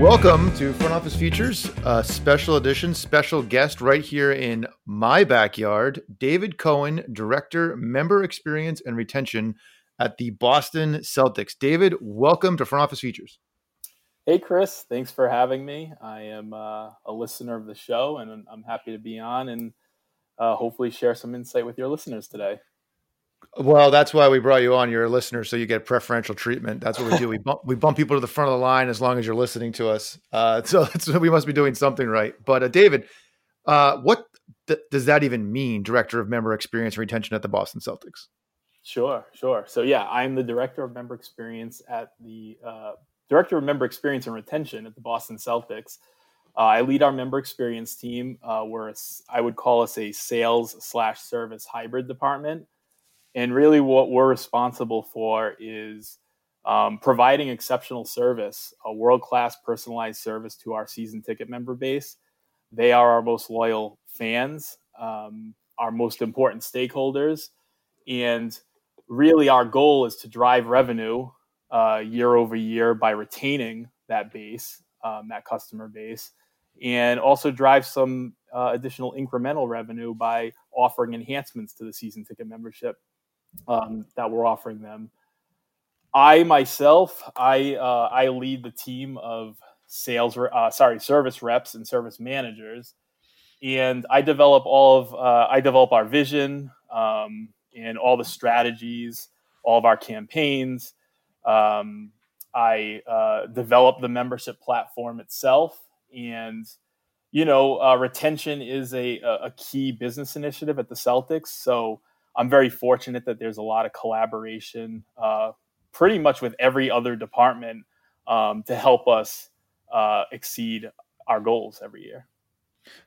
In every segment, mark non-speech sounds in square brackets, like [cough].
welcome to Front Office Features, a special edition, special guest right here in my backyard, David Cohen, Director, Member Experience and Retention at the Boston Celtics. David, welcome to Front Office Features. Hey, Chris, thanks for having me. I am uh, a listener of the show and I'm happy to be on and uh, hopefully share some insight with your listeners today. Well, that's why we brought you on. You're a listener, so you get preferential treatment. That's what we do. we [laughs] bump we bump people to the front of the line as long as you're listening to us. Uh, [laughs] so, so we must be doing something right. But uh, David, uh, what th- does that even mean? Director of Member Experience and Retention at the Boston Celtics. Sure, sure. So yeah, I'm the director of member experience at the uh, director of member experience and retention at the Boston Celtics. Uh, I lead our member experience team. Uh, we're a, I would call us a sales slash service hybrid department. And really, what we're responsible for is um, providing exceptional service, a world class personalized service to our season ticket member base. They are our most loyal fans, um, our most important stakeholders. And really, our goal is to drive revenue uh, year over year by retaining that base, um, that customer base, and also drive some uh, additional incremental revenue by offering enhancements to the season ticket membership um, that we're offering them. I myself, I uh, I lead the team of sales, uh, sorry, service reps and service managers, and I develop all of uh, I develop our vision um, and all the strategies, all of our campaigns. Um, I uh, develop the membership platform itself, and you know, uh, retention is a, a key business initiative at the Celtics. So I'm very fortunate that there's a lot of collaboration, uh, pretty much with every other department, um, to help us uh, exceed our goals every year.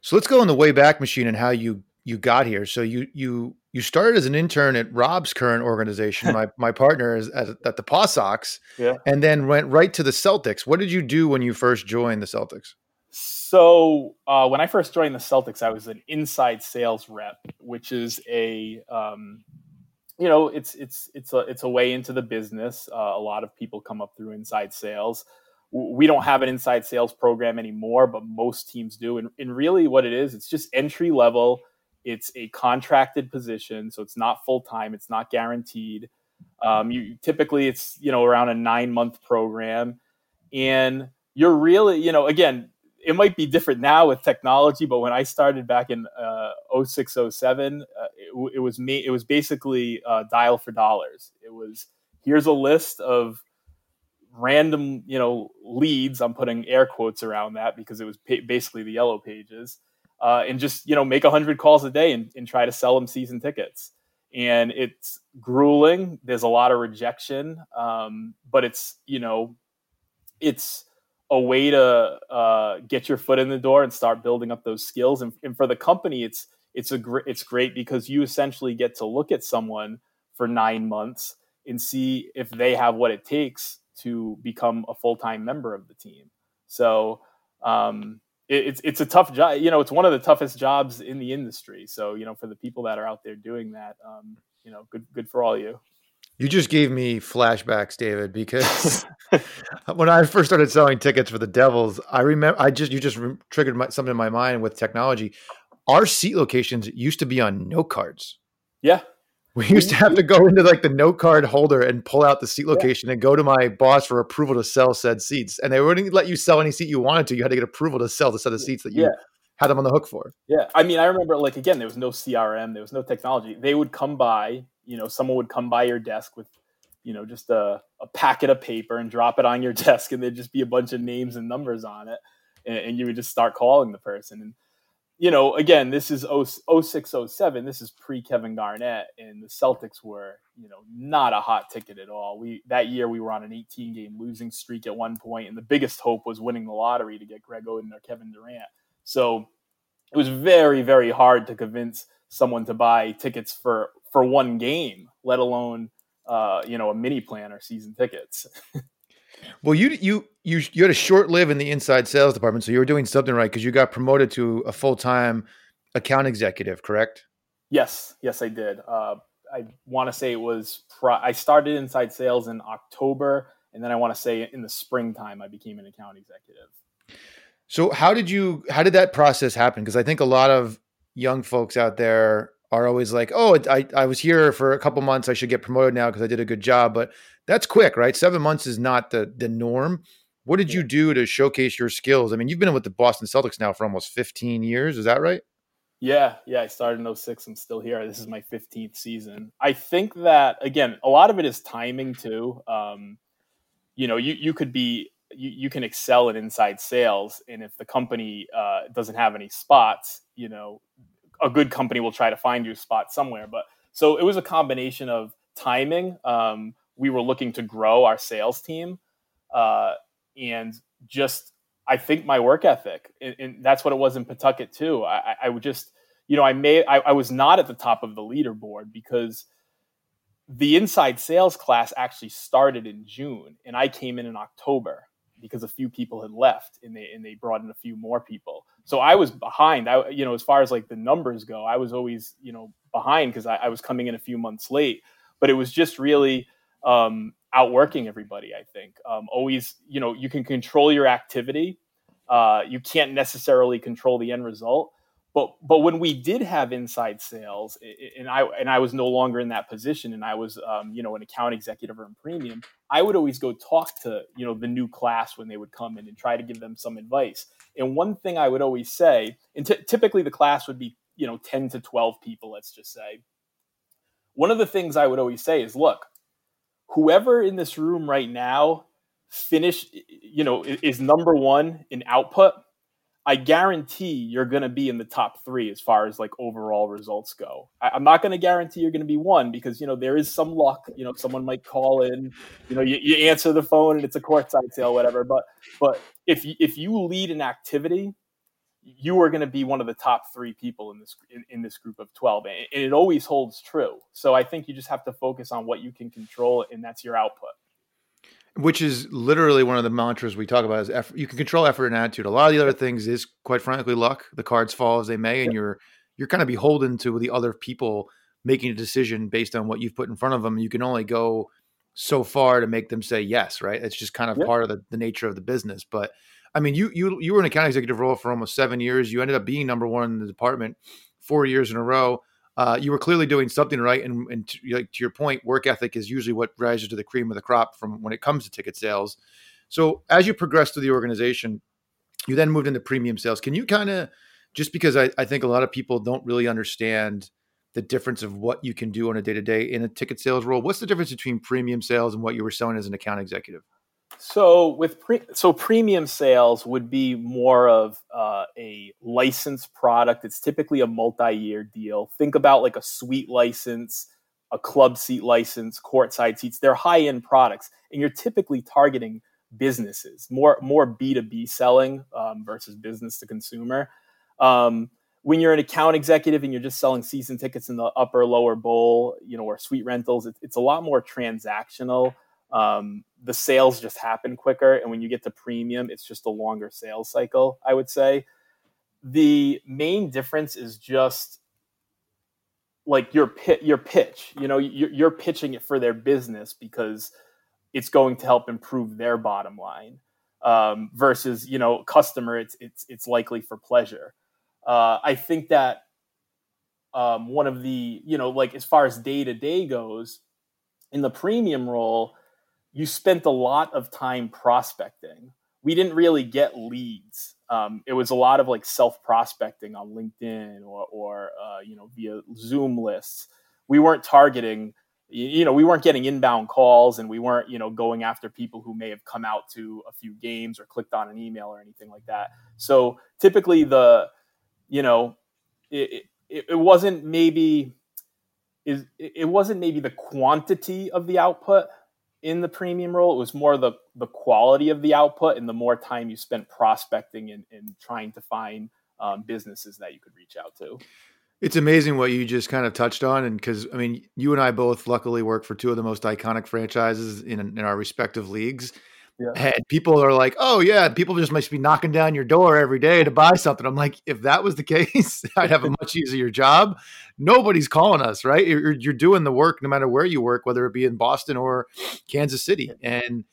So let's go in the way back machine and how you you got here. So you you you started as an intern at Rob's current organization, my [laughs] my partner is at, at the Paw Sox, yeah. and then went right to the Celtics. What did you do when you first joined the Celtics? So uh, when I first joined the Celtics, I was an inside sales rep, which is a um, you know it's it's it's a it's a way into the business. Uh, a lot of people come up through inside sales. We don't have an inside sales program anymore, but most teams do. And, and really, what it is, it's just entry level. It's a contracted position, so it's not full time. It's not guaranteed. Um, you typically it's you know around a nine month program, and you're really you know again it might be different now with technology, but when I started back in uh, 06, 07, uh, it, it, was me. It was basically uh, dial for dollars. It was here's a list of random, you know, leads. I'm putting air quotes around that because it was pa- basically the yellow pages, uh, and just you know make hundred calls a day and, and try to sell them season tickets. And it's grueling. There's a lot of rejection, um, but it's you know, it's a way to uh, get your foot in the door and start building up those skills. And, and for the company, it's it's a gr- it's great because you essentially get to look at someone for nine months and see if they have what it takes to become a full time member of the team. So um, it, it's it's a tough job. You know, it's one of the toughest jobs in the industry. So you know, for the people that are out there doing that, um, you know, good good for all you. You just gave me flashbacks, David, because [laughs] [laughs] when I first started selling tickets for the Devils, I remember I just you just re- triggered my, something in my mind with technology. Our seat locations used to be on note cards. Yeah. We used to have to go into like the note card holder and pull out the seat location yeah. and go to my boss for approval to sell said seats. And they wouldn't let you sell any seat you wanted to. You had to get approval to sell the set of seats that you yeah. Had them on the hook for. Yeah. I mean, I remember like again, there was no CRM, there was no technology. They would come by You know, someone would come by your desk with, you know, just a, a packet of paper and drop it on your [laughs] desk, and there'd just be a bunch of names and numbers on it, and, and you would just start calling the person. And you know, again, this is 06, 07. This is pre Kevin Garnett, and the Celtics were, you know, not a hot ticket at all. We that year we were on an 18 game losing streak at one point, and the biggest hope was winning the lottery to get Greg Oden or Kevin Durant. So it was very, very hard to convince someone to buy tickets for for one game, let alone uh, you know a mini plan or season tickets. [laughs] Well, you you you you had a short live in the inside sales department, so you were doing something right because you got promoted to a full time account executive, correct? Yes, yes, I did. Uh, I want to say it was pro- I started inside sales in October, and then I want to say in the springtime I became an account executive. So how did you how did that process happen? Because I think a lot of young folks out there are always like, "Oh, I I was here for a couple months. I should get promoted now because I did a good job." But that's quick, right? Seven months is not the the norm. What did you do to showcase your skills? I mean, you've been with the Boston Celtics now for almost 15 years. Is that right? Yeah, yeah. I started in 06. I'm still here. This is my 15th season. I think that again, a lot of it is timing too. Um, you know, you you could be you, you can excel in inside sales, and if the company uh, doesn't have any spots, you know, a good company will try to find you a spot somewhere. But so it was a combination of timing. Um, we were looking to grow our sales team uh, and just i think my work ethic and, and, that's what it was in pawtucket too i, I would just you know i may I, I, was not at the top of the leaderboard because the inside sales class actually started in june and i came in in october because a few people had left and they and they brought in a few more people so i was behind i you know as far as like the numbers go i was always you know behind because I, I was coming in a few months late but it was just really um, outworking everybody. I think um, always, you know, you can control your activity. Uh, you can't necessarily control the end result. But but when we did have inside sales, and I and I was no longer in that position, and I was um, you know an account executive or in premium, I would always go talk to you know the new class when they would come in and try to give them some advice. And one thing I would always say, and t- typically the class would be you know ten to twelve people, let's just say. One of the things I would always say is, look, whoever in this room right now finish you know is number one in output i guarantee you're going to be in the top three as far as like overall results go. I, am not going to guarantee you're going to be one because you know there is some luck you know someone might call in you know you, you answer the phone and it's a courtside sale whatever but but if you, if you lead an activity you are going to be one of the top three people in this in, in, this group of 12 and it always holds true. So i think you just have to focus on what you can control and that's your output which is literally one of the mantras we talk about is effort. you can control effort and attitude a lot of the other things is quite frankly luck the cards fall as they may and you're you're kind of beholden to the other people making a decision based on what you've put in front of them you can only go so far to make them say yes right it's just kind of yep. part of the, the nature of the business but I mean, you you you were in an account executive role for almost seven years. You ended up being number one in the department four years in a row. Uh, you were clearly doing something right, and, and to, like to your point, work ethic is usually what rises to the cream of the crop from when it comes to ticket sales. So as you progress through the organization, you then moved into premium sales. Can you kind of just because I, I think a lot of people don't really understand the difference of what you can do on a day to day in a ticket sales role. What's the difference between premium sales and what you were selling as an account executive? So with pre- so premium sales would be more of uh, a licensed product. It's typically a multi-year deal. Think about like a suite license, a club seat license, courtside seats. They're high-end products, and you're typically targeting businesses more more B2B selling um, versus business to consumer. Um, when you're an account executive and you're just selling season tickets in the upper lower bowl, you know, or suite rentals, it, it's a lot more transactional um, the sales just happen quicker. And when you get to premium it's just a longer sales cycle i would say. The main difference is just like your your pitch you know you're, you're pitching it for their business because it's going to help improve their bottom line um, versus you know customer it's it's it's likely for pleasure. Uh, i think that um, one of the you know like as far as day to day goes in the premium role you spent a lot of time prospecting. We didn't really get leads. Um, it was a lot of like self prospecting on LinkedIn or, or uh, you know via Zoom lists. We weren't targeting you know we weren't getting inbound calls and we weren't you know going after people who may have come out to a few games or clicked on an email or anything like that so typically the you know it, it, it wasn't maybe is it wasn't maybe the quantity of the output in the premium role it was more the the quality of the output and the more time you spent prospecting and, and trying to find um, businesses that you could reach out to it's amazing what you just kind of touched on, and because I mean, you and I both luckily work for two of the most iconic franchises in in our respective leagues. Yeah. And people are like, "Oh yeah, people just must be knocking down your door every day to buy something." I'm like, if that was the [laughs] case, I'd have a [laughs] much easier job. Nobody's calling us, right? You're, you're doing the work no matter where you work, whether it be in Boston or [sniffs] Kansas City, and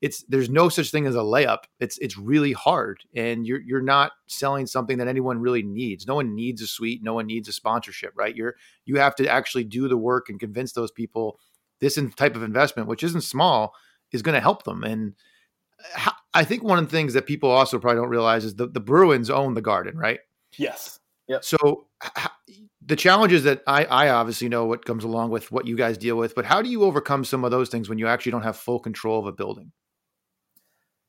it's there's no such thing as a layup. It's it's really hard, and you're you're not selling something that anyone really needs. No one needs a suite. No one needs a sponsorship, right? You're you have to actually do the work and convince those people this type of investment, which isn't small, is going to help them. And I think one of the things that people also probably don't realize is the the Bruins own the Garden, right? Yes. Yeah. So the challenges that I, I obviously know what comes along with what you guys deal with, but how do you overcome some of those things when you actually don't have full control of a building?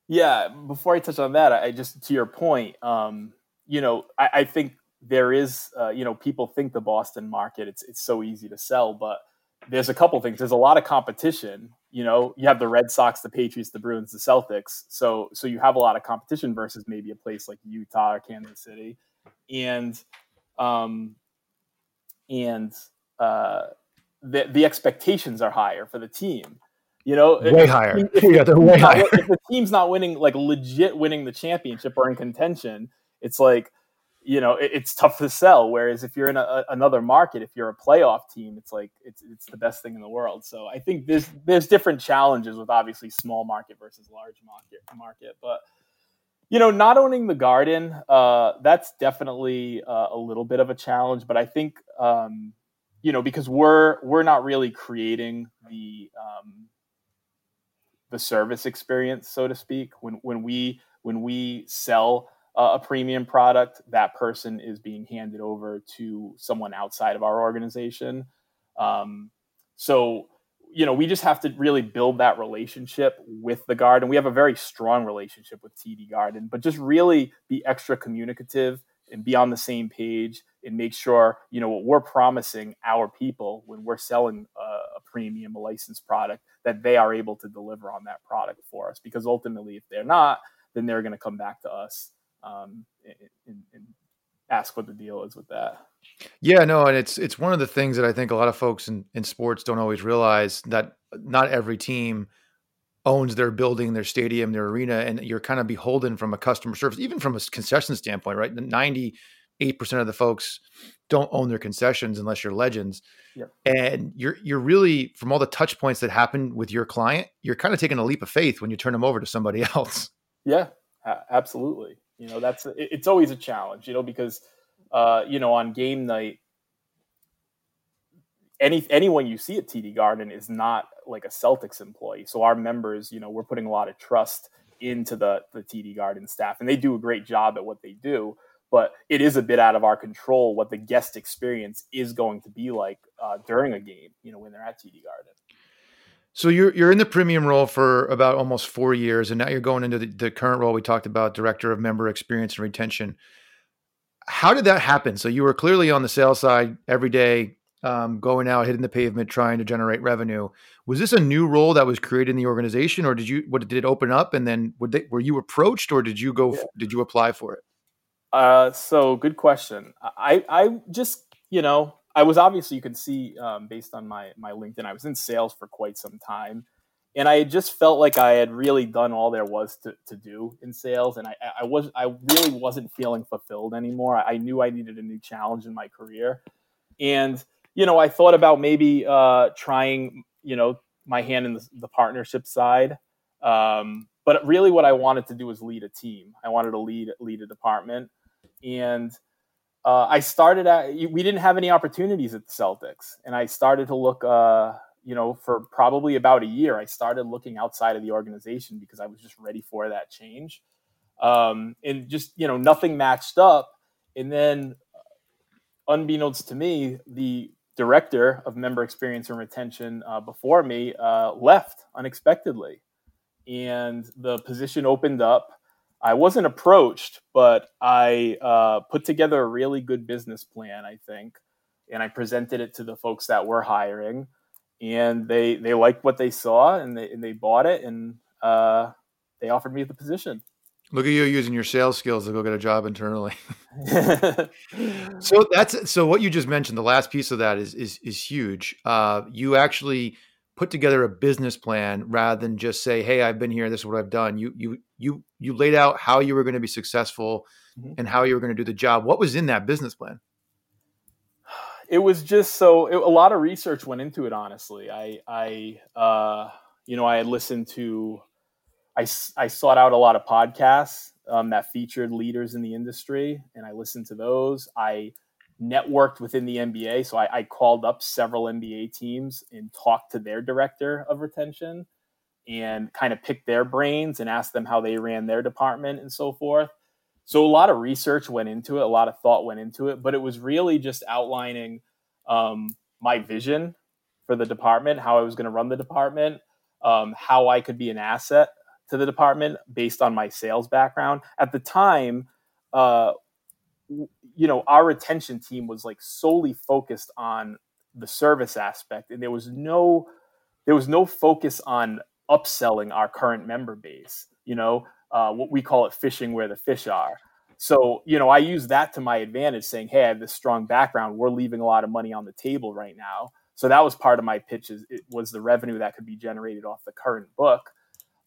Yeah, before I touch on that, I just to your point, um, you know, I, I think there is, uh, you know, people think the Boston market it's it's so easy to sell, but there's a couple things. There's a lot of competition. You know, you have the Red Sox, the Patriots, the Bruins, the Celtics. So so you have a lot of competition versus maybe a place like Utah or Kansas City, and um, and uh, the the expectations are higher for the team. You know, way if, higher. If, [laughs] yeah, they're way higher. If the team's not winning, like legit winning the championship or in contention, it's like, you know, it, it's tough to sell. Whereas if you're in a, another market, if you're a playoff team, it's like it's it's the best thing in the world. So I think there's there's different challenges with obviously small market versus large market market, but you know, not owning the garden, uh, that's definitely uh, a little bit of a challenge. But I think, um, you know, because we're we're not really creating the um, the service experience, so to speak. When when we when we sell a premium product, that person is being handed over to someone outside of our organization. Um, so you know, we just have to really build that relationship with the garden. We have a very strong relationship with TD Garden, but just really be extra communicative and be on the same page and make sure you know what we're promising our people when we're selling a, a premium a licensed product that they are able to deliver on that product for us because ultimately if they're not then they're going to come back to us um, and, and ask what the deal is with that yeah no and it's it's one of the things that i think a lot of folks in, in sports don't always realize that not every team owns their building, their stadium, their arena, and you're kind of beholden from a customer service, even from a concession standpoint, right? Ninety-eight percent of the folks don't own their concessions unless you're legends, yeah. and you're you're really from all the touch points that happen with your client, you're kind of taking a leap of faith when you turn them over to somebody [laughs] else. Yeah, absolutely. You know, that's it's always a challenge, you know, because uh, you know on game night any anyone you see at TD Garden is not like a Celtics employee. So our members, you know, we're putting a lot of trust into the the TD Garden staff, and they do a great job at what they do. But it is a bit out of our control what the guest experience is going to be like uh, during a game. You know, when they're at TD Garden. So you're you're in the premium role for about almost four years, and now you're going into the, the current role we talked about, director of member experience and retention. How did that happen? So you were clearly on the sales side every day, um, going out, hitting the pavement, trying to generate revenue. Was this a new role that was created in the organization, or did you what did it open up and then were, they, were you approached, or did you go yeah. did you apply for it? Uh, so good question. I I just you know I was obviously you can see um, based on my my LinkedIn I was in sales for quite some time, and I just felt like I had really done all there was to, to do in sales, and I I was I really wasn't feeling fulfilled anymore. I knew I needed a new challenge in my career, and you know, I thought about maybe uh, trying, you know, my hand in the, the partnership side. Um, but really, what I wanted to do was lead a team. I wanted to lead lead a department, and uh, I started at. We didn't have any opportunities at the Celtics, and I started to look. Uh, you know, for probably about a year, I started looking outside of the organization because I was just ready for that change. Um, and just you know, nothing matched up. And then, unbeknownst to me, the director of member experience and retention uh, before me uh, left unexpectedly, and the position opened up. I wasn't approached, but I uh, put together a really good business plan, I think, and I presented it to the folks that were hiring, and they they liked what they saw, and they and they bought it, and uh, they offered me the position. Look at you using your sales skills to go get a job internally. [laughs] [laughs] so that's so what you just mentioned. The last piece of that is is is huge. Uh, you actually put together a business plan rather than just say, "Hey, I've been here. This is what I've done." You you you you laid out how you were going to be successful mm-hmm. and how you were going to do the job. What was in that business plan? It was just so it, a lot of research went into it. Honestly, I I uh, you know I had listened to I, I sought out a lot of podcasts um, that featured leaders in the industry, and I listened to those. I networked within the NBA, so I, I called up several NBA teams and talked to their director of retention and kind of picked their brains and asked them how they ran their department and so forth. So a lot of research went into it, a lot of thought went into it, but it was really just outlining um, my vision for the department, how I was going to run the department, um, how I could be an asset to the department based on my sales background. At the time, uh, you know, our retention team was like solely focused on the service aspect, and there was no there was no focus on upselling our current member base. You know, uh, what we call it fishing where the fish are. So, you know, I use that to my advantage, saying, "Hey, I have this strong background. We're leaving a lot of money on the table right now." So that was part of my pitch. Is it was the revenue that could be generated off the current book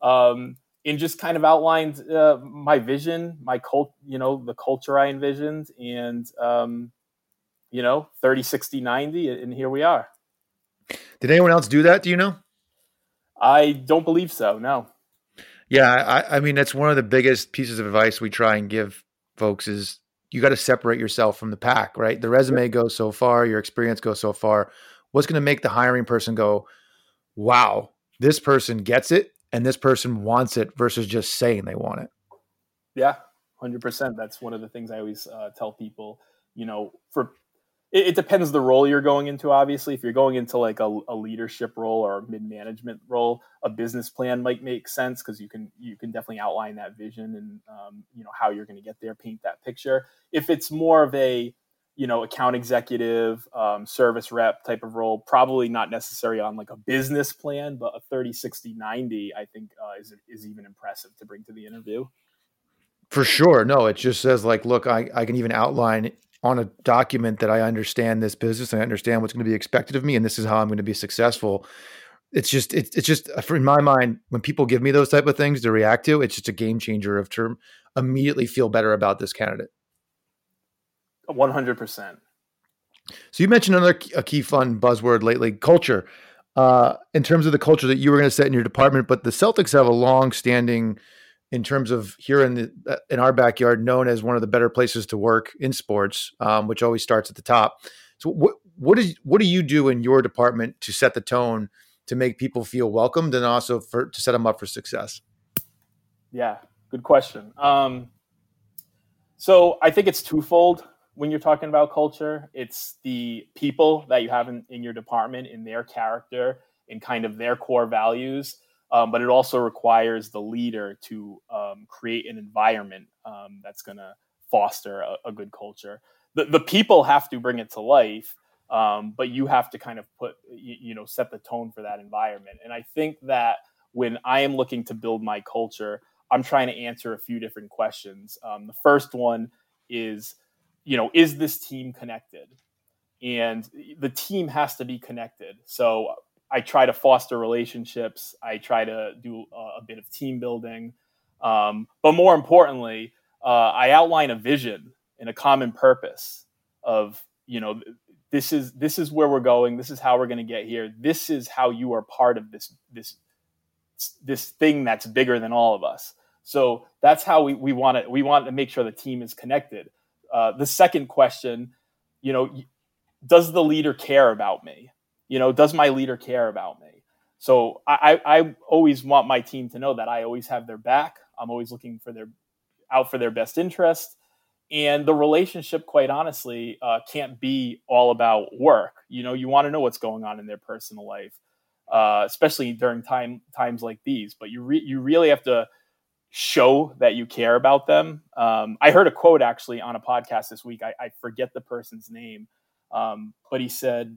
um, and just kind of outlined uh, my vision, my cult, you know, the culture I envisioned, and um, you know, 30, 60, 90, and here we are. Did anyone else do that? Do you know? I don't believe so. No. Yeah, I, I mean, that's one of the biggest pieces of advice we try and give folks is you got to separate yourself from the pack, right? The resume goes so far, your experience goes so far. What's going to make the hiring person go, wow, this person gets it and this person wants it versus just saying they want it. Yeah, 100%. That's one of the things I always uh, tell people, you know, for it, it, depends the role you're going into, obviously. If you're going into like a, a leadership role or a mid management role, a business plan might make sense because you can you can definitely outline that vision and um, you know how you're going to get there, paint that picture. If it's more of a you know account executive um, service rep type of role probably not necessary on like a business plan but a 30 60 90 i think uh, is, is even impressive to bring to the interview. For sure. No it just says like look i, I can even outline on a document that i understand this business i understand what's going to be expected of me and this is how i'm going to be successful. It's just it's, it's just in my mind when people give me those type of things to react to it's just a game changer of term immediately feel better about this candidate 100%. So you mentioned another a key fun buzzword lately, culture. Uh, in terms of the culture that you were going to set in your department, but the Celtics have a long-standing, in terms of here in the, uh, in our backyard, known as one of the better places to work in sports, um, which always starts at the top. So what what is what do you do in your department to set the tone to make people feel welcomed and also for to set them up for success? Yeah, good question. Um, so I think it's twofold when you're talking about culture. It's the people that you have in, in your department, in their character, in kind of their core values. Um, but it also requires the leader to um, create an environment um, that's going to foster a, a, good culture. The, the people have to bring it to life, um, but you have to kind of put, you, you know, set the tone for that environment. And I think that when I am looking to build my culture, I'm trying to answer a few different questions. Um, the first one is you know, is this team connected? And the team has to be connected. So I try to foster relationships. I try to do a, a bit of team building. Um, but more importantly, uh, I outline a vision and a common purpose of, you know, this is this is where we're going. This is how we're going to get here. This is how you are part of this this this thing that's bigger than all of us. So that's how we, we want to we want to make sure the team is connected. Uh, the second question, you know, does the leader care about me? You know, does my leader care about me? So I, I always want my team to know that I always have their back. I'm always looking for their out for their best interest, and the relationship, quite honestly, uh, can't be all about work. You know, you want to know what's going on in their personal life, uh, especially during time times like these. But you re- you really have to show that you care about them. Um, I heard a quote actually on a podcast this week. I, I forget the person's name, um, but he said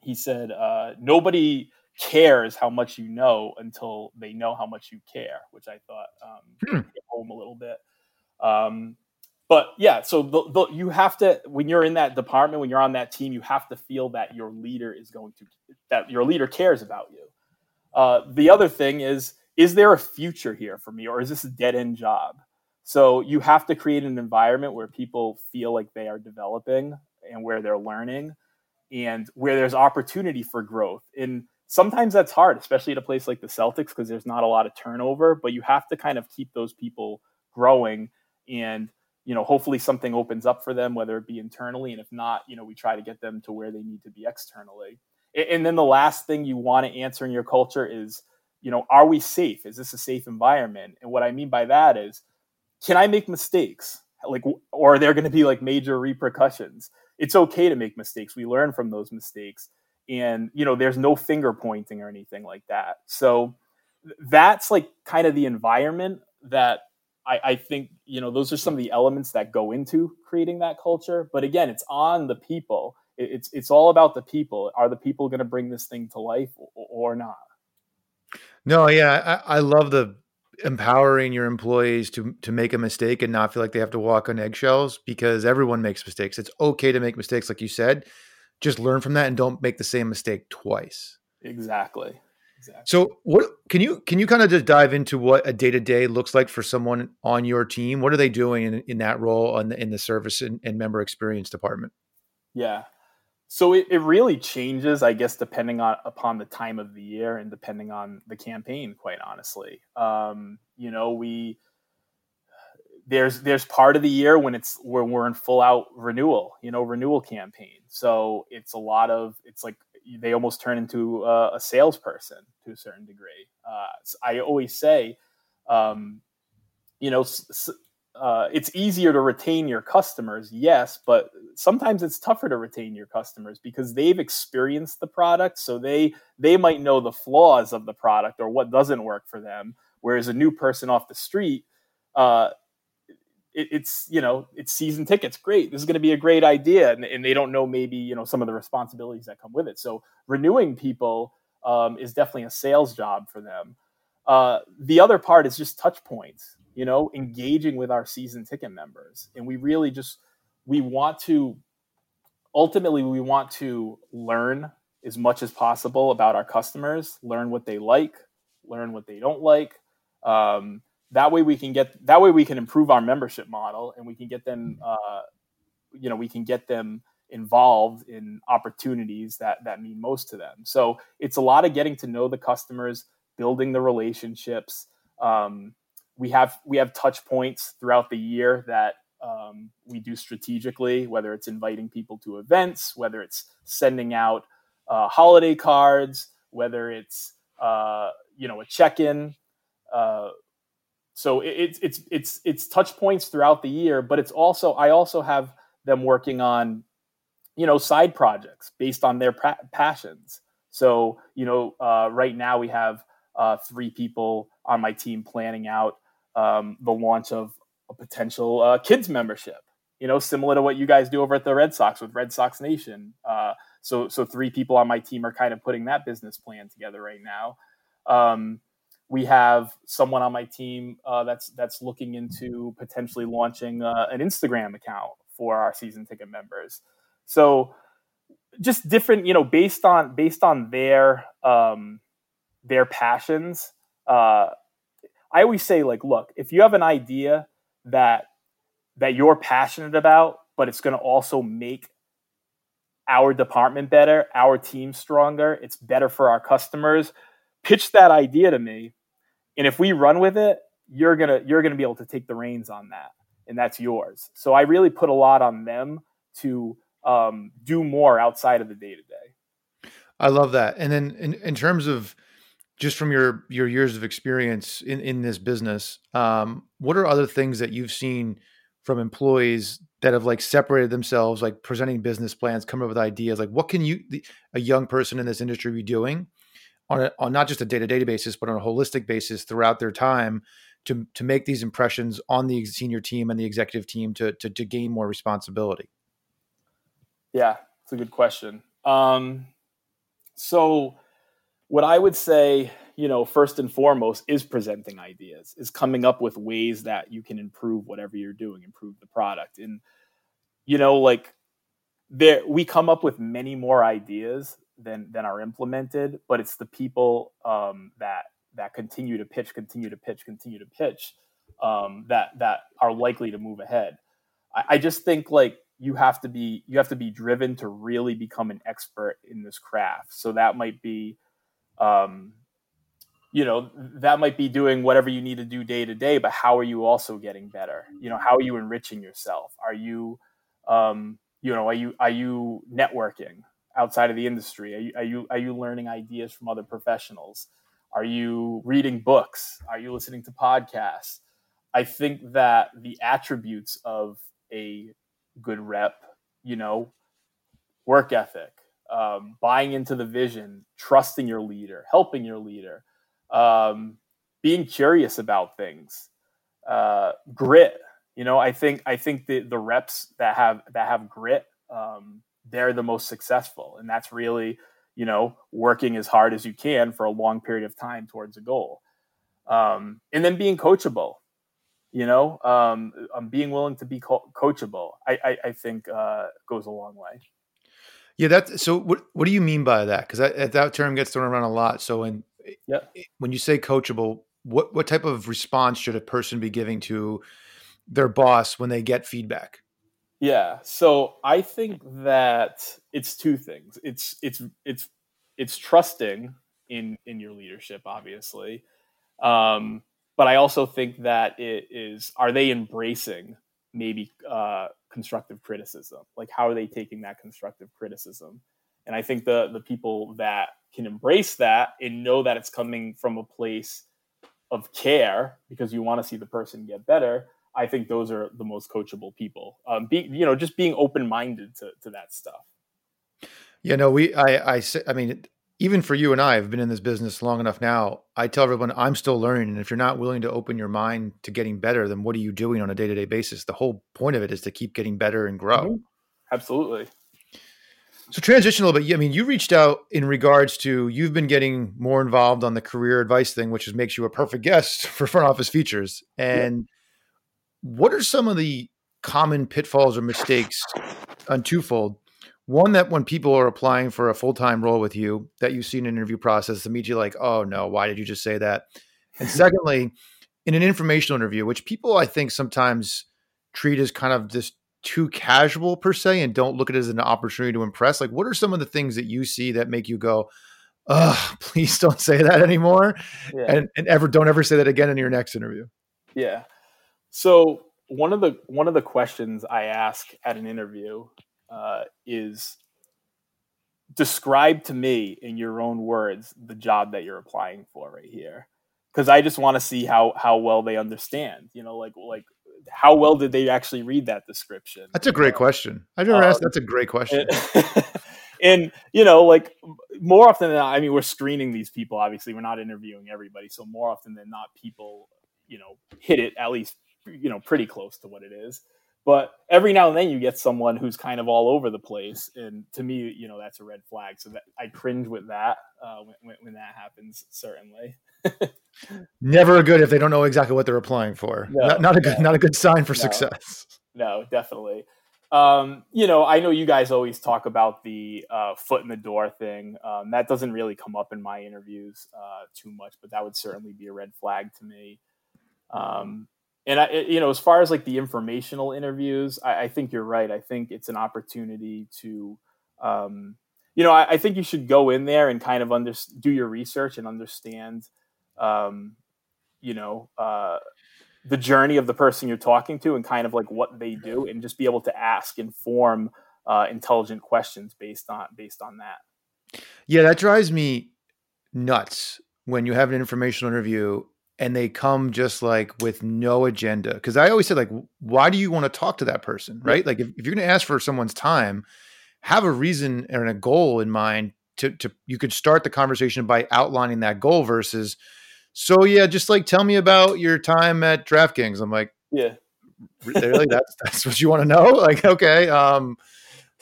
he said uh, nobody cares how much you know until they know how much you care, which I thought um, hmm. home a little bit. Um, but yeah, so the, the, you have to when you're in that department, when you're on that team, you have to feel that your leader is going to that your leader cares about you. Uh, the other thing is, is there a future here for me, or is this a dead end job? So you have to create an environment where people feel like they are developing and where they're learning, and where there's opportunity for growth. And sometimes that's hard, especially at a place like the Celtics, because there's not a lot of turnover. But you have to kind of keep those people growing and you know hopefully something opens up for them whether it be internally and if not you know we try to get them to where they need to be externally and then the last thing you want to answer in your culture is you know are we safe is this a safe environment and what i mean by that is can i make mistakes like or are there going to be like major repercussions it's okay to make mistakes we learn from those mistakes and you know there's no finger pointing or anything like that so that's like kind of the environment that I, I think you know those are some of the elements that go into creating that culture. But again, it's on the people. It's it's all about the people. Are the people going to bring this thing to life or, or not? No, yeah, I, I love the empowering your employees to to make a mistake and not feel like they have to walk on eggshells because everyone makes mistakes. It's okay to make mistakes, like you said. Just learn from that and don't make the same mistake twice. Exactly. Exactly. So what can you can you kind of just dive into what a day to day looks like for someone on your team? What are they doing in, in that role in the, in the service and, and member experience department? Yeah. So it, it really changes, I guess, depending on upon the time of the year and depending on the campaign. Quite honestly, um, you know, we there's there's part of the year when it's where we're in full out renewal, you know, renewal campaign. So it's a lot of it's like they almost turn into a, a salesperson to a certain degree. Uh, I always say, um, you know, uh, it's easier to retain your customers, yes, but sometimes it's tougher to retain your customers because they've experienced the product, so they they might know the flaws of the product or what doesn't work for them. Whereas a new person off the street, uh, it, it's you know it's season tickets. Great this is going to be a great idea and, and, they don't know maybe you know some of the responsibilities that come with it. So renewing people um, is definitely a sales job for them. Uh, the other part is just touch points you know engaging with our season ticket members. And we really just we want to ultimately we want to learn as much as possible about our customers learn what they like learn what they don't like. Um, that way we can get that way we can improve our membership model and we can get them mm-hmm. uh, you know we can get them involved in opportunities that that mean most to them. So it's a lot of getting to know the customers building the relationships um, we have we have touch points throughout the year that um, we do strategically whether it's inviting people to events whether it's sending out uh, holiday cards whether it's uh, you know a check-in uh, so it's it's it's it's touch points throughout the year, but it's also I also have them working on you know side projects based on their pra- passions. So you know uh, right now we have uh, three people on my team planning out um, the launch of a potential uh, kids membership. You know, similar to what you guys do over at the Red Sox with Red Sox Nation. Uh, so so three people on my team are kind of putting that business plan together right now. Um, we have someone on my team uh, that's that's looking into potentially launching uh, an Instagram account for our season ticket members. So just different, you know, based on based on their um, their passions. Uh, I always say, like, look, if you have an idea that that you're passionate about, but it's going to also make our department better, our team stronger, it's better for our customers. Pitch that idea to me and if we run with it, you're gonna you're gonna be able to take the reins on that, and that's yours. So I really put a lot on them to um, do more outside of the day to day. I love that. And then in, in terms of just from your your years of experience in in this business, um, what are other things that you've seen from employees that have like separated themselves, like presenting business plans, coming up with ideas. Like, what can you, a young person in this industry, be doing on a, on not just a day to day basis, but on a holistic basis throughout their time to to make these impressions on the senior team and the executive team to to, to gain more responsibility? Yeah, it's a good question. Um, so, what I would say, you know, first and foremost, is presenting ideas, is coming up with ways that you can improve whatever you're doing, improve the product, and you know, like there we come up with many more ideas than than are implemented, but it's the people um, that that continue to pitch, continue to pitch, continue to pitch um, that that are likely to move ahead. I, I just think like you have to be you have to be driven to really become an expert in this craft. So that might be, um, you know, that might be doing whatever you need to do day to day. But how are you also getting better? You know, how are you enriching yourself? Are you, um, you know, are you are you networking outside of the industry? Are you are you are you learning ideas from other professionals? Are you reading books? Are you listening to podcasts? I think that the attributes of a good rep, you know, work ethic, um, buying into the vision, trusting your leader, helping your leader, um, being curious about things, uh, grit. You know, I think I think the the reps that have that have grit, um, they're the most successful, and that's really you know, working as hard as you can for a long period of time towards a goal. Um, and then being coachable, you know, um, being willing to be co- coachable, I, I, I think uh, goes a long way. Yeah, that's so. What what do you mean by that? Because that, that term gets thrown around a lot. So, when yeah. when you say coachable, what what type of response should a person be giving to their boss when they get feedback? Yeah. So I think that it's two things. It's it's it's it's trusting in in your leadership, obviously. Um, but I also think that it is are they embracing maybe uh, constructive criticism? Like how are they taking that constructive criticism? And I think the the people that can embrace that and know that it's coming from a place of care because you want to see the person get better I think those are the most coachable people. Um, be, you know, just being open minded to, to that stuff. Yeah, no, we, I, I, I mean, even for you and I, have been in this business long enough now. I tell everyone I'm still learning, and if you're not willing to open your mind to getting better, then what are you doing on a day to day basis? The whole point of it is to keep getting better and grow. Mm-hmm. Absolutely. So transition a little bit. I mean, you reached out in regards to you've been getting more involved on the career advice thing, which is, makes you a perfect guest [laughs] for front office features. And yeah what are some of the common pitfalls or mistakes on twofold? One that when people are applying for a full time role with you, that you see in an interview process, immediately like, oh no, why did you just say that? And [laughs] secondly, in an informational interview, which people I think sometimes treat as kind of just too casual per se and don't look at it as an opportunity to impress. Like, what are some of the things that you see that make you go, oh, [laughs] please don't say that anymore? Yeah. And, and ever don't ever say that again in your next interview. Yeah. So one of the one of the questions I ask at an interview uh, is describe to me in your own words the job that you're applying for right here. Because i just want to see how how well they understand you know like like how well did they actually read that description that's a great question. I've never um, asked that's a great question. and, [laughs] and, you know like more often than not i mean we're screening these people obviously. We're not interviewing everybody so more often than not people you know hit it at least you know pretty close to what it is but every now and then you get someone who's kind of all over the place and to me you know that's a red flag. So that i cringe with that uh, when, when, that happens certainly. [laughs] Never good if they don't know exactly what they're applying for. No, not, not, a good no. not a good sign for no, success. No definitely. Um, you know i know you guys always talk about the uh, foot in the door thing. Um, that doesn't really come up in my interviews uh, too much but that would certainly be a red flag to me. Um, and I, you know, as far as like the informational interviews, I, I think you're right. I think it's an opportunity to, um, you know, I, I, think you should go in there and kind of under, do your research and understand, um, you know, uh, the journey of the person you're talking to and kind of like what they do, and just be able to ask and form uh, intelligent questions based on based on that. Yeah, that drives me nuts when you have an informational interview and they come just like with no agenda. Because I always said, like, why do you want to talk to that person, right? Like, if, if you're going to ask for someone's time, have a reason and a goal in mind. To, to you could start the conversation by outlining that goal versus, so yeah, just like tell me about your time at DraftKings. I'm like, yeah, really? that's [laughs] that's what you want to know? [laughs] Like, okay, um,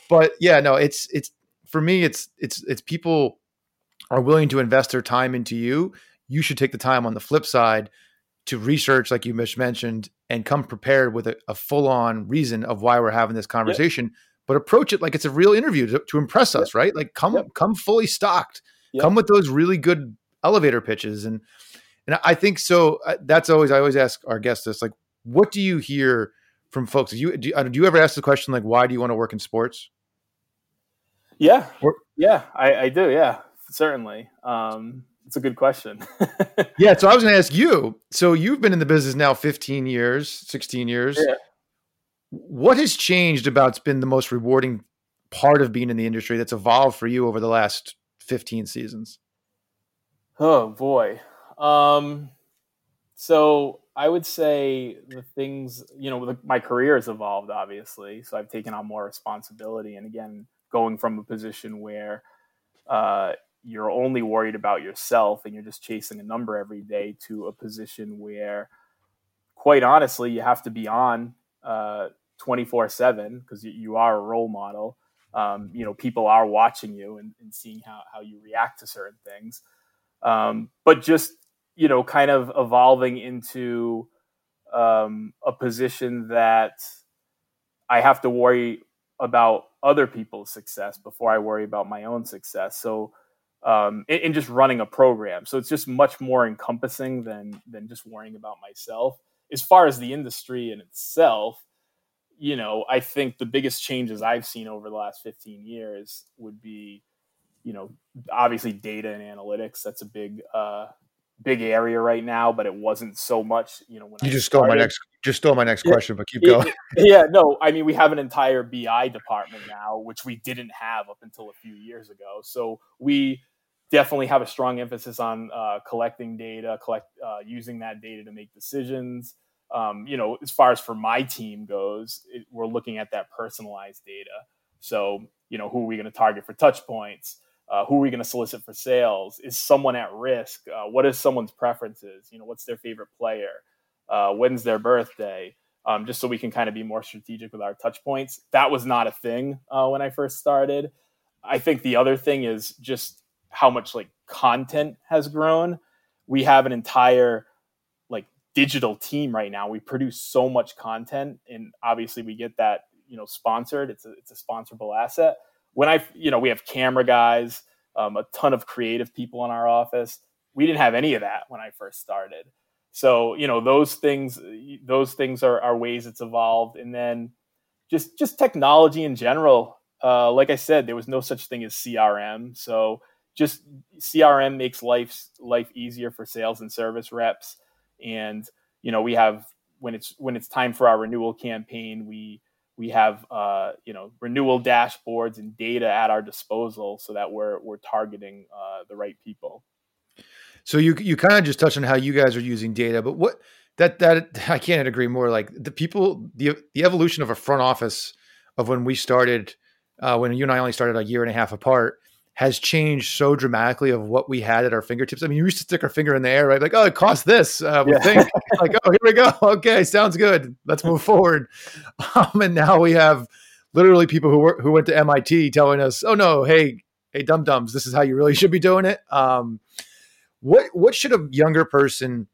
but yeah, no, it's it's for me, it's it's it's people are willing to invest their time into you you should take the time on the flip side to research, like you mentioned, and come prepared with a, a full on reason of why we're having this conversation. Yep. But approach it like it's a real interview to, to impress us, right? Like come yep. come fully stocked, yep. come with those really good elevator pitches, and and I think so. Uh, that's always I always ask our guests this: like, what do you hear from folks? Do you do, uh, do you ever ask the question like, why do you want to work in sports? Yeah, or, yeah, I, I do. Yeah, certainly. Um, it's a good question. [laughs] yeah, so I was going to ask you. So you've been in the business now 15 years, 16 years. Yeah. What has changed about? It's been the most rewarding part of being in the industry that's evolved for you over the last 15 seasons? Oh boy. Um so I would say the things, you know, the, my career has evolved obviously. So I've taken on more responsibility and again, going from a position where uh, you're only worried about yourself and you're just chasing a number every day to a position where quite honestly you have to be on uh, 24 7 because you are a role model. Um, you know people are watching you and, and, seeing how, how you react to certain things. Um, but just you know kind of evolving into um, a position that i have to worry about other people's success before i worry about my own success. So um, in, in, just running a program. So it's just much more encompassing than than just worrying about myself. As far as the industry in itself, you know, I think the biggest changes I've seen over the last 15 years would be, you know, obviously data and analytics. That's a big uh, big area right now, but it wasn't so much. You know, when you I just stole my next just stole my next yeah, question, but keep going. yeah, no, I mean we have an entire BI department now, which we didn't have up until a few years ago. So we definitely have a strong emphasis on uh, collecting data, collect uh, using that data to make decisions. Um, you know, as far as for my team goes, it, we're looking at that personalized data. So, you know, who are we going to target for touch points? Uh, who are we going to solicit for sales? Is someone at risk? Uh, what is someone's preferences? You know, what's their favorite player? Uh, when's their birthday? Um, just so we can kind of be more strategic with our touch points. That was not a thing uh, when I first started. I think the other thing is just how much like content has grown. We have an entire like digital team right now. We produce so much content, and obviously we get that you know sponsored. It's a it's a sponsorable asset. When I you know we have camera guys, um, a ton of creative people in our office. We didn't have any of that when I first started. So you know those things those things are, are ways it's evolved, and then just just technology in general. Uh, like I said, there was no such thing as CRM, so just CRM makes life life easier for sales and service reps. And you know, we have when it's when it's time for our renewal campaign, we we have uh, you know renewal dashboards and data at our disposal so that we're we're targeting uh, the right people. So you you kind of just touched on how you guys are using data, but what that that [laughs] I can't agree more. Like the people, the the evolution of a front office of when we started, uh, when you and I only started a year and a half apart, has changed so dramatically of what we had at our fingertips. I mean, you used to stick our finger in the air, right? Like, oh, it costs this. Uh, we yeah. think like, oh, here we go. [laughs] Okay, sounds good. Let's move forward. [laughs] Um, and now we have literally people who were, who went to MIT telling us, oh no, hey, hey, dum dums, this is how you really should be doing it. Um, what what should a younger person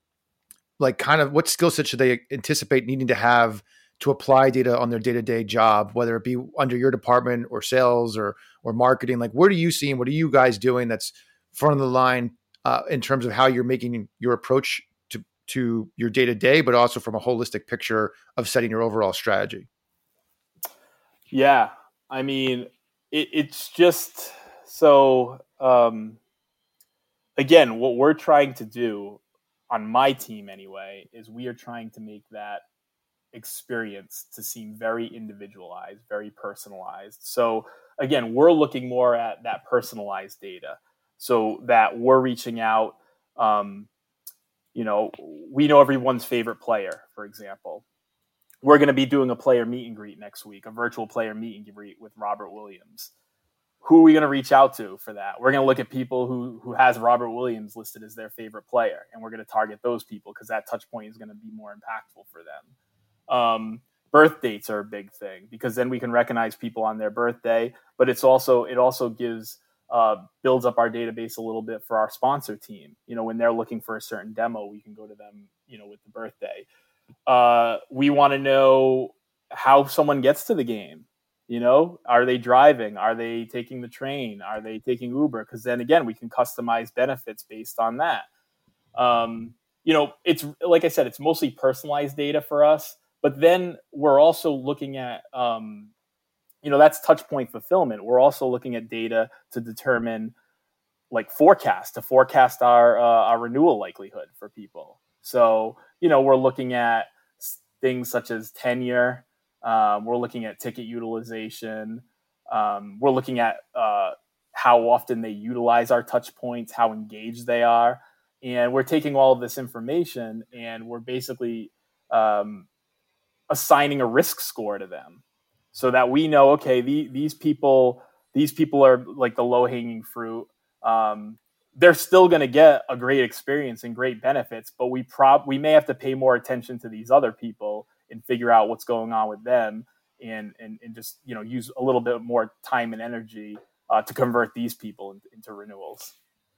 like? Kind of what skill set should they anticipate needing to have? to apply data on their day-to-day job whether it be under your department or sales or or marketing like what are you seeing? What are you guys doing that's front of the line uh, in terms of how you're making your approach to to your day-to-day but also from a holistic picture of setting your overall strategy? Yeah. I mean it, it's just so um again what we're trying to do on my team anyway is we are trying to make that experience to seem very individualized, very personalized. So again, we're looking more at that personalized data so that we're reaching out um, you know, we know everyone's favorite player, for example. We're going to be doing a player meet and greet next week, a virtual player meet and greet with Robert Williams. Who are we going to reach out to for that? We're going to look at people who who has Robert Williams listed as their favorite player, and we're going to target those people because that touch point is going to be more impactful for them. Um, birth dates are a big thing because then we can recognize people on their birthday, but it's also it also gives uh, builds up our database a little bit for our sponsor team. You know, when they're looking for a certain demo, we can go to them, you know, with the birthday. Uh, we want to know how someone gets to the game. You know, are they driving? Are they taking the train? Are they taking Uber? Because then again, we can customize benefits based on that. Um, you know, it's like I said, it's mostly personalized data for us. But then we're also looking at um, you know that's touch point fulfillment. We're also looking at data to determine like forecast to forecast our uh, our renewal likelihood for people. So you know we're looking at things such as tenure. Um, we're looking at ticket utilization. Um, we're looking at uh, how often they utilize our touch points how engaged they are. And we're taking all of this information and we're basically um, assigning a risk score to them so that we know okay the, these people these people are like the low hanging fruit. Um, they're still going to get a great experience and great benefits but we prob we may have to pay more attention to these other people and figure out what's going on with them and and, and just you know use a little bit more time and energy uh, to convert these people into, into renewals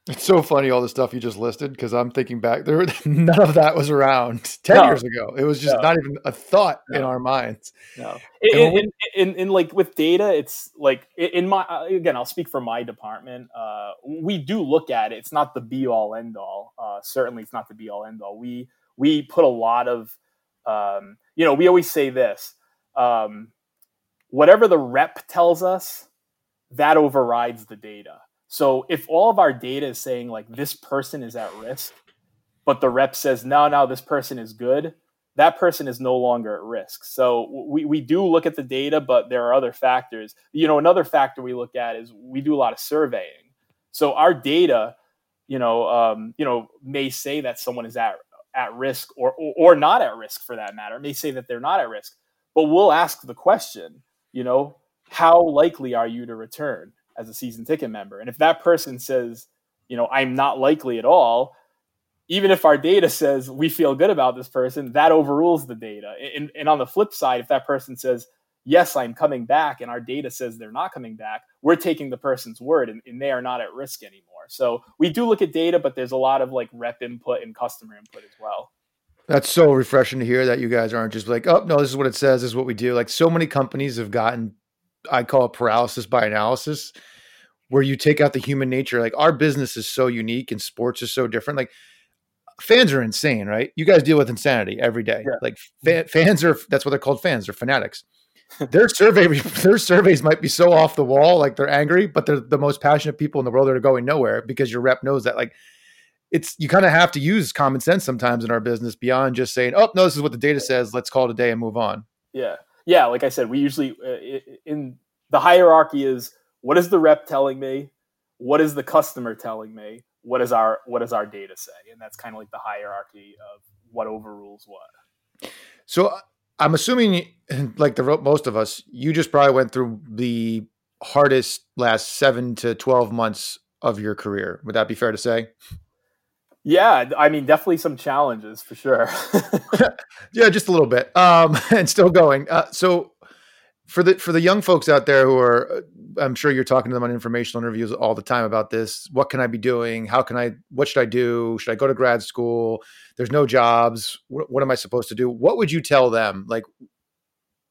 it's so funny all the stuff you just listed because I'm thinking back there [laughs] none of that was around [laughs] 10 no. years ago. It was just no. not even a thought no. in our minds. No. In, in, in, in, like with data, it's like in my uh, again, I'll speak for my department. Uh, we do look at it. It's not the be all end all. Uh, certainly it's not the be all end all. We we put a lot of um, you know, we always say this. Um, whatever the rep tells us, that overrides the data so if all of our data is saying like this person is at risk, but the rep says no, no, this person is good, that person is no longer at risk. So we, we do look at the data, but there are other factors. You know, another factor we look at is we do a lot of surveying. So our data, you know, um, you know, may say that someone is at at risk or, or or not at risk for that matter. It may say that they're not at risk, but we'll ask the question. You know, how likely are you to return? As a season ticket member. And if that person says, you know, I'm not likely at all, even if our data says we feel good about this person, that overrules the data. And, and on the flip side, if that person says, yes, I'm coming back, and our data says they're not coming back, we're taking the person's word and, and, they are not at risk anymore. So we do look at data, but there's a lot of like rep input and customer input as well. That's so refreshing to hear that you guys aren't just like, oh, no, this is what it says, this is what we do. Like so many companies have gotten I call it paralysis by analysis, where you take out the human nature. Like our business is so unique and sports is so different. Like fans are insane, right? You guys deal with insanity every day. Yeah. Like fa- mm-hmm. fans are that's what they're called. Fans. They're fanatics. [laughs] their survey their surveys might be so off the wall, like they're angry, but they're the most passionate people in the world that are going nowhere because your rep knows that. Like it's you kind of have to use common sense sometimes in our business beyond just saying, "Oh no, this is what the data says. Let's call it a day and move on." Yeah yeah, like I said, we usually uh, in the hierarchy is what is the rep telling me, what is the customer telling me, what is our what does our data say, and that's kind of like the hierarchy of what overrules what. So I'm assuming, [clears throat] like the most of us, you just probably went through the hardest last seven to twelve months of your career. Would that be fair to say? Yeah, I mean, definitely some challenges for sure. [laughs] yeah, just a little bit, um, [laughs] and still going. Uh, so, for the for the young folks out there who are, uh, I'm sure you're talking to them on informational interviews all the time about this. What can I be doing? How can I? What should I do? Should I go to grad school? There's no jobs. What, what am I supposed to do? What would you tell them? Like,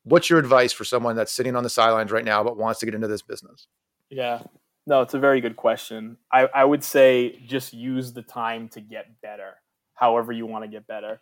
what's your advice for someone that's sitting on the sidelines right now but wants to get into this business? Yeah, no, it's a very good question. I, I would say just use the time to get better, however you want to get better.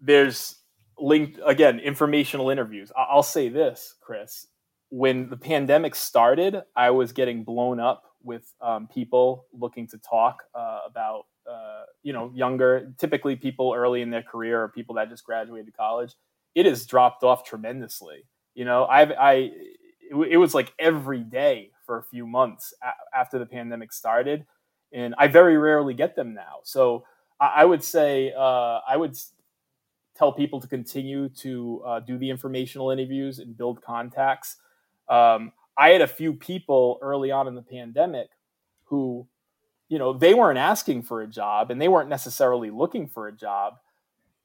There's linked again informational interviews. I'll say this, Chris. When the pandemic started, I was getting blown up with um, people looking to talk uh, about, uh, you know, younger, typically people early in their career or people that just graduated college. It has dropped off tremendously. You know, I've I it, it was like every day for a few months a- after the pandemic started, and I very rarely get them now. So I, I would say uh, I would tell people to continue to uh, do the informational interviews and build contacts. Um, I had a few people early on in the pandemic who, you know, they weren't asking for a job and they weren't necessarily looking for a job,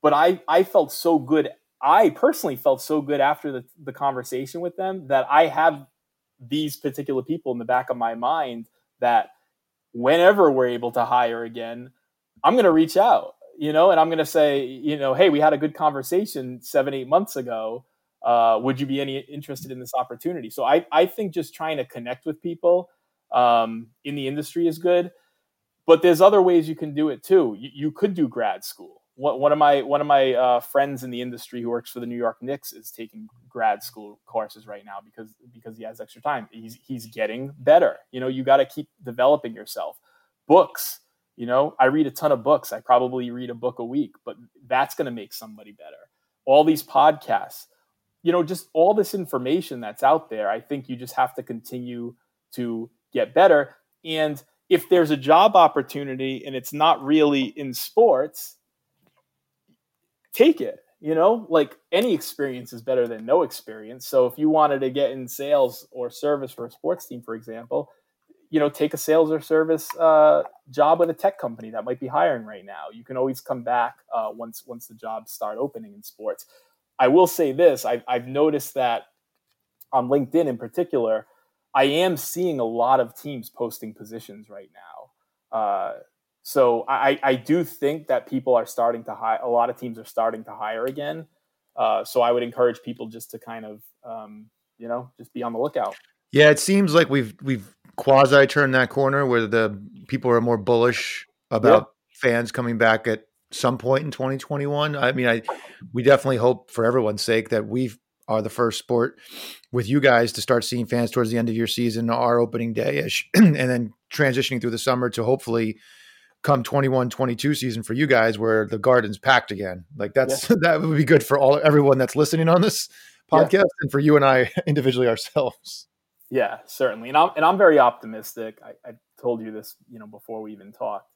but I I felt so good. I personally felt so good after the, the conversation with them that I have these particular people in the back of my mind that whenever we're able to hire again, I'm going to reach out, you know, and I'm going to say, you know, hey, we had a good conversation seven, eight months ago. Uh, would you be any interested in this opportunity? So I, I think just trying to connect with people um, in the industry is good, but there's other ways you can do it too. You, you could do grad school one of my one of my uh, friends in the industry who works for the New York Knicks is taking grad school courses right now because because he has extra time. He's he's getting better. You know, you got to keep developing yourself. Books, you know, I read a ton of books. I probably read a book a week, but that's going to make somebody better. All these podcasts, you know, just all this information that's out there. I think you just have to continue to get better. And if there's a job opportunity and it's not really in sports, take it you know? Like any experience is better than no experience. So if you wanted to get in sales or service for a sports team for example you know take a sales or service uh, job with a tech company that might be hiring right now. You can always come back uh, once once the jobs start opening in sports. I will say this I've, I've noticed that on linkedin in particular i am seeing a lot of teams posting positions right now. Uh, so I, I do think that people are starting to hire. A lot of teams are starting to hire again. Uh, so I would encourage people just to kind of, um, you know, just be on the lookout. Yeah, it seems like we've we've quasi turned that corner where the people are more bullish about fans coming back at some point in 2021. I mean, I we definitely hope for everyone's sake that we are the first sport with you guys to start seeing fans towards the end of your season, our opening day ish, [clears throat] and then transitioning through the summer to hopefully come 21 22 season for you guys where the garden's packed again. Like that's yeah. [laughs] that would be good for all everyone that's listening on this podcast yeah. and for you and i [laughs] individually ourselves. Yeah certainly. And i'm and i'm very optimistic. I, I told you this you know before we even talked.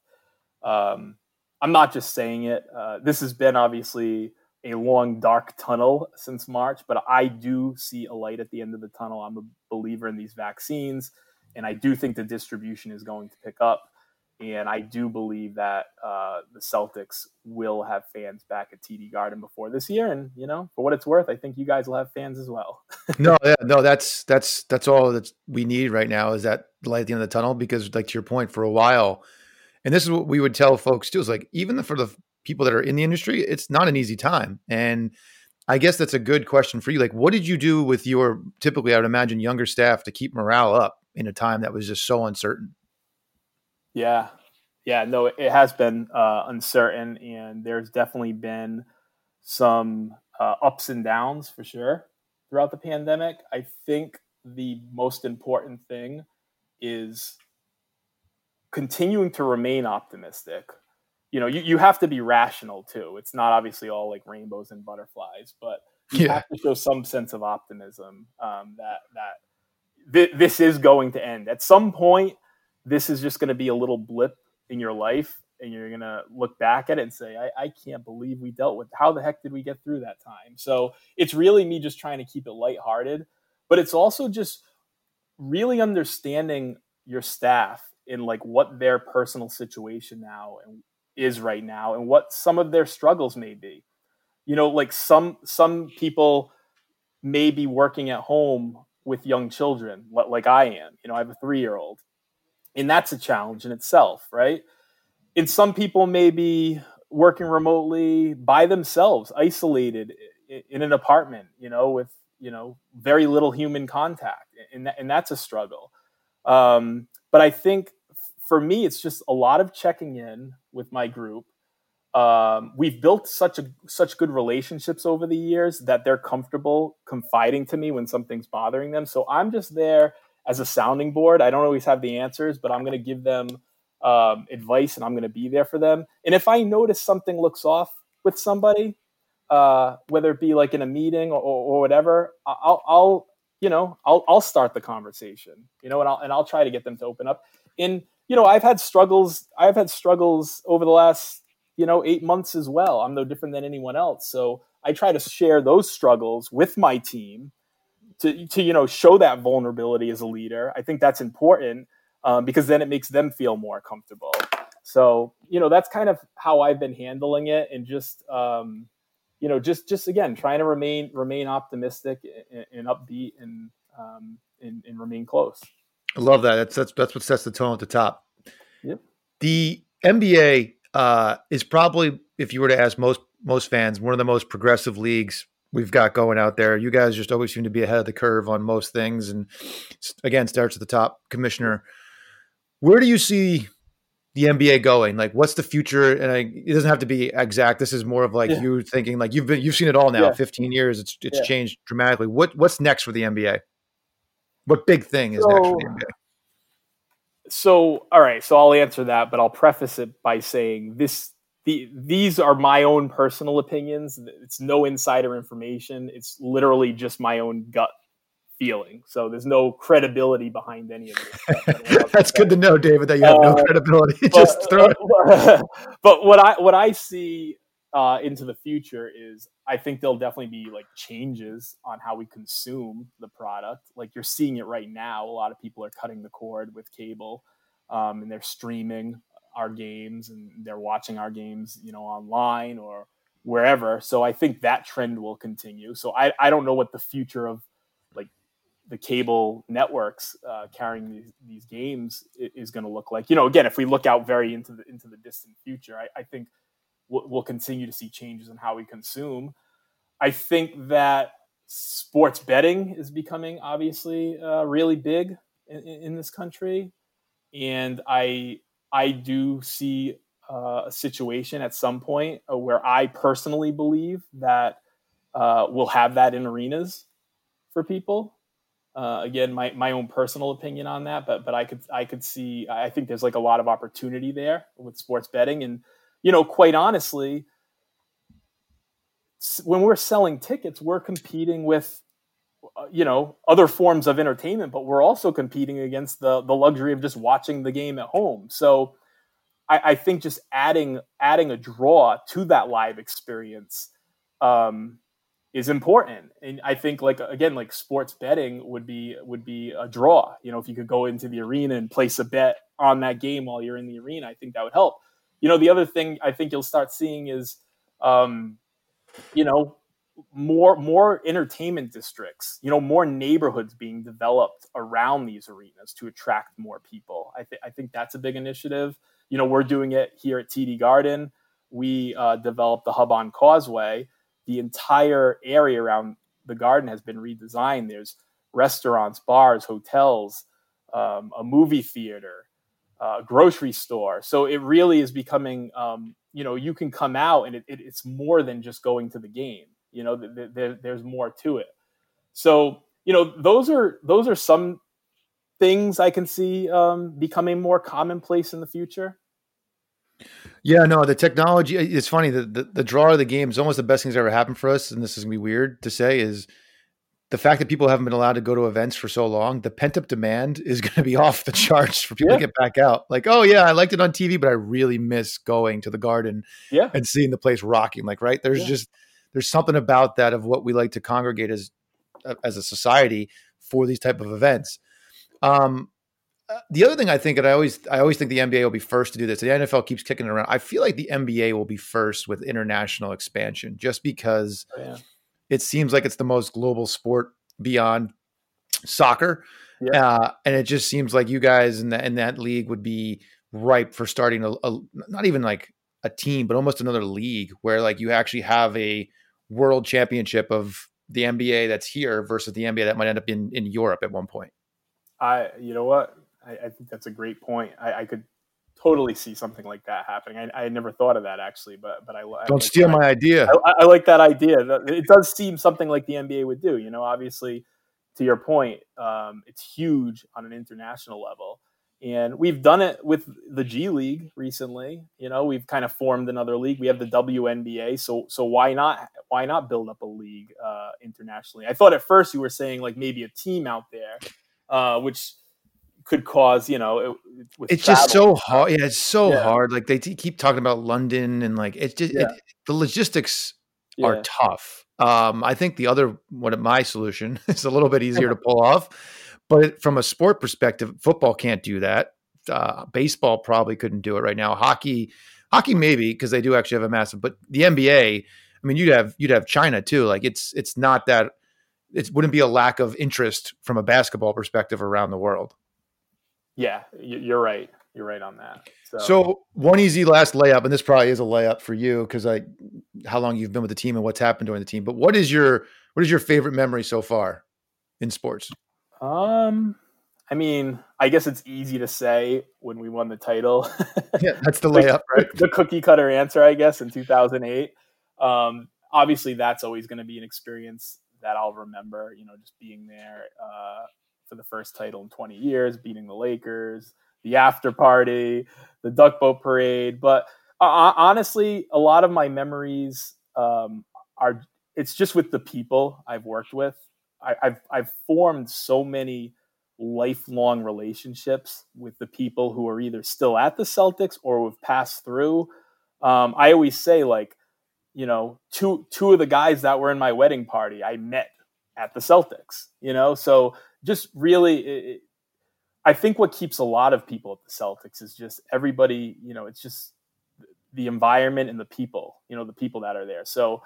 Um, i'm not just saying it. Uh, this has been obviously a long dark tunnel since march but i do see a light at the end of the tunnel. I'm a believer in these vaccines and i do think the distribution is going to pick up and I do believe that uh, the Celtics will have fans back at TD Garden before this year. And you know, for what it's worth, I think you guys will have fans as well. [laughs] no, yeah, no, that's that's that's all that we need right now is that light at the end of the tunnel. Because, like to your point, for a while, and this is what we would tell folks too: is like even for the people that are in the industry, it's not an easy time. And I guess that's a good question for you. Like, what did you do with your typically, I would imagine, younger staff to keep morale up in a time that was just so uncertain? Yeah, yeah, no, it has been uh, uncertain, and there's definitely been some uh, ups and downs for sure throughout the pandemic. I think the most important thing is continuing to remain optimistic. You know, you, you have to be rational too. It's not obviously all like rainbows and butterflies, but you yeah. have to show some sense of optimism um, that that th- this is going to end at some point this is just going to be a little blip in your life and you're going to look back at it and say I, I, can't believe we dealt with how the heck did we get through that time? So it's really me just trying to keep it lighthearted but it's also just really understanding your staff in like what their personal situation now and is right now and what some of their struggles may be. You know like some some people may be working at home with young children like i am you know i have a three year old and that's a challenge in itself, right? And some people may be working remotely by themselves, isolated in an apartment, you know, with you know very little human contact, and and that's a struggle. Um, but I think for me, it's just a lot of checking in with my group. Um, we've built such a such good relationships over the years that they're comfortable confiding to me when something's bothering them. So I'm just there as a sounding board. I don't always have the answers, but I'm going to give them um, advice and I'm going to be there for them. And if I notice something looks off with somebody, uh, whether it be like in a meeting or, or, whatever, I'll, I'll, you know, I'll, I'll start the conversation, you know, and I'll, and I'll try to get them to open up. And, you know, I've had struggles, I've had struggles over the last you know, eight months as well. I'm no different than anyone else. So I try to share those struggles with my team to, to you know, show that vulnerability as a leader. I think that's important um, because then it makes them feel more comfortable. So, you know, that's kind of how I've been handling it and just, um, you know, just, just again, trying to remain, remain optimistic and, and upbeat and, um, and, and remain close. I love that. That's, that's, that's what sets the tone at the top. Yep. The NBA uh, is probably, if you were to ask most most fans, one of the most progressive leagues we've got going out there. You guys just always seem to be ahead of the curve on most things, and again, starts at the top. Commissioner, where do you see the NBA going? Like, what's the future? And I, it doesn't have to be exact. This is more of like yeah. you thinking, like you've been, you've seen it all now. Yeah. Fifteen years, it's it's yeah. changed dramatically. What what's next for the NBA? What big thing is so, next for the NBA? so all right so i'll answer that but i'll preface it by saying this the, these are my own personal opinions. It's no insider information. It's literally just my own gut feeling. So there's no credibility behind any of this [laughs] that's good to know david that you have uh, no credibility [laughs] just but, throw it. [laughs] but what i what i see uh, into the future is I think there'll definitely be like changes on how we consume the product. Like you're seeing it right now. A lot of people are cutting the cord with cable, um, and they're streaming our games and they're watching our games, you know, online or wherever. So I think that trend will continue. So I, I don't know what the future of like the cable networks uh, carrying these, these games is going to look like. You know, again, if we look out very into the into the distant future, I, I think we'll, we'll continue to see changes in how we consume. I think that sports betting is becoming obviously uh, really big in, in, this country, and I I do see uh, a situation at some point uh, where I personally believe that uh, we'll have that in arenas for people. Uh, again, my, my own personal opinion on that, but but I could I could see I think there's like a lot of opportunity there with sports betting, and you know, quite honestly, when we're selling tickets, we're competing with, you know, other forms of entertainment, but we're also competing against the the luxury of just watching the game at home. So, I, I think just adding adding a draw to that live experience um, is important, and I think like again, like sports betting would be would be a draw. You know, if you could go into the arena and place a bet on that game while you're in the arena, I think that would help you know, the other thing I think you'll start seeing is, um, you know, more more entertainment districts, you know, more neighborhoods being developed around these arenas to attract more people. I think I think that's a big initiative. You know, we're doing it here at TD Garden. We uh, developed the hub on Causeway. The entire area around the garden has been redesigned. There's restaurants, bars, hotels, um, a movie theater, uh, grocery store. So it really is becoming, um, you know, you can come out and it, it, it's more than just going to the game. You know, th- th- there's more to it. So you know, those are those are some things I can see um, becoming more commonplace in the future. Yeah, no, the technology. It's funny. The, the, the draw of the game is almost the best things ever happened for us. And this is gonna be weird to say is the fact that people haven't been allowed to go to events for so long, the pent up demand is [laughs] going to be off the charts for people yeah. to get back out. Like, oh yeah, I liked it on TV, but I really miss going to the garden yeah. and seeing the place rocking. Like, right? There's yeah. just there's something about that of what we like to congregate as as a society for these type of events. Um, uh, the other thing I think, and I always I always think the NBA will be first to do this. The NFL keeps kicking it around. I feel like the NBA will be first with international expansion, just because. Oh, yeah it seems like it's the most global sport beyond soccer. Yeah. Uh, and it just seems like you guys in that in that league would be ripe for starting a, a, not even like a team, but almost another league where like you actually have a world championship of the NBA that's here versus the NBA that might end up in in Europe at one point. I you know what I, I think that's a great point. I, I could totally see something like that happening. I, I never thought of that actually, but but I don't like steal my idea. I, I, like that idea. It does seem something like the NBA would do. You know, obviously, to your point, um, it's huge on an international level, and we've done it with the G League recently. You know, we've kind of formed another league. We have the WNBA, so so why not why not build up a league uh, internationally? I thought at first you were saying like maybe a team out there, uh, which could cause you know it, it's just so hard yeah it's so yeah. hard like they t- keep talking about london and like it's just yeah. it, the logistics yeah. are tough um i think the other one of my solution [laughs] is a little bit easier to pull off but from a sport perspective football can't do that uh, baseball probably couldn't do it right now hockey hockey maybe because they do actually have a massive but the nba i mean you'd have you'd have china too like it's it's not that it wouldn't be a lack of interest from a basketball perspective around the world yeah, you're right. You're right on that. So. so. one easy last layup, and this probably is a layup for you because I, how long you've been with the team and what's happened during the team. But what is your what is your favorite memory so far in sports? Um, I mean, I guess it's easy to say when we won the title. [laughs] yeah, that's the layup, right? The, cookie cutter answer, I guess, in 2008. Um, obviously, that's always going to be an experience that I'll remember. You know, just being there. Uh, for the first title in 20 years, beating the Lakers, the after party, the duck boat parade. But uh, honestly, a lot of my memories um, are it's just with the people I've worked with. I, I've I've formed so many lifelong relationships with the people who are either still at the Celtics or have passed through. Um, I always say like, you know, two two of the guys that were in my wedding party I met at the Celtics. You know, so just really, it, I think what keeps a lot of people at the Celtics is just everybody, you know, it's just the environment and the people, you know, the people that are there. So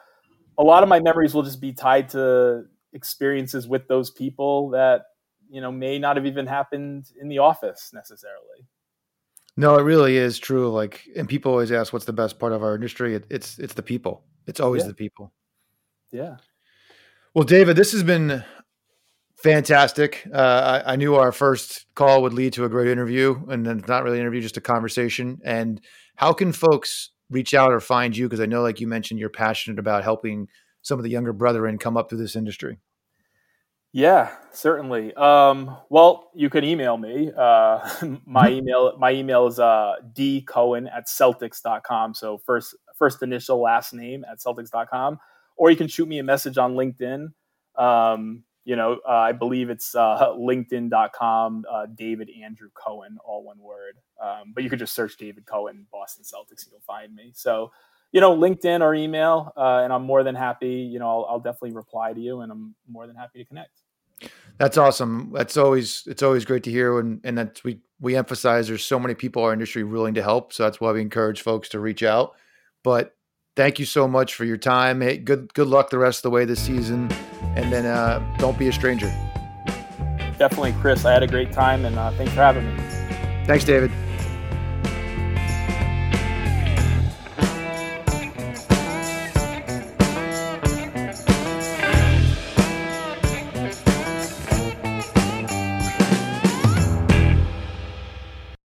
a lot of my memories will just be tied to experiences with those people that, you know, may not have even happened in the office necessarily. No, it really is true. Like, and people always ask, "What's the best part of our industry?" It, it's it's the people. It's always yeah. the people. Yeah. Well, David, this has been fantastic. Uh, I, I, knew our first call would lead to a great interview, and then it's not really an interview, just a conversation. And how can folks reach out or find you? Because I know, like you mentioned, you're passionate about helping some of the younger brethren come up through this industry. Yeah, certainly. Um, well, you can email me. Uh, [laughs] my mm-hmm. email my email is uh, dcohen at celtics.com. So first first initial last name at celtics.com. Or you can shoot me a message on LinkedIn. Um, you know, uh, I believe it's uh, linkedin.com, uh, David Andrew Cohen, all one word. Um, but you could just search David Cohen, Boston Celtics, and you'll find me. So, you know, LinkedIn or email, uh, and I'm more than happy, you know, I'll, I'll, definitely reply to you and I'm more than happy to connect. That's awesome. That's always, it's always great to hear. And, and that's, we, we emphasize there's so many people in our industry willing to help. So that's why we encourage folks to reach out. But thank you so much for your time. Hey, good good luck the rest of the way this season, and then uh, don't be a stranger. Definitely, Chris. I had a great time, and uh, thanks for having me. Thanks, David.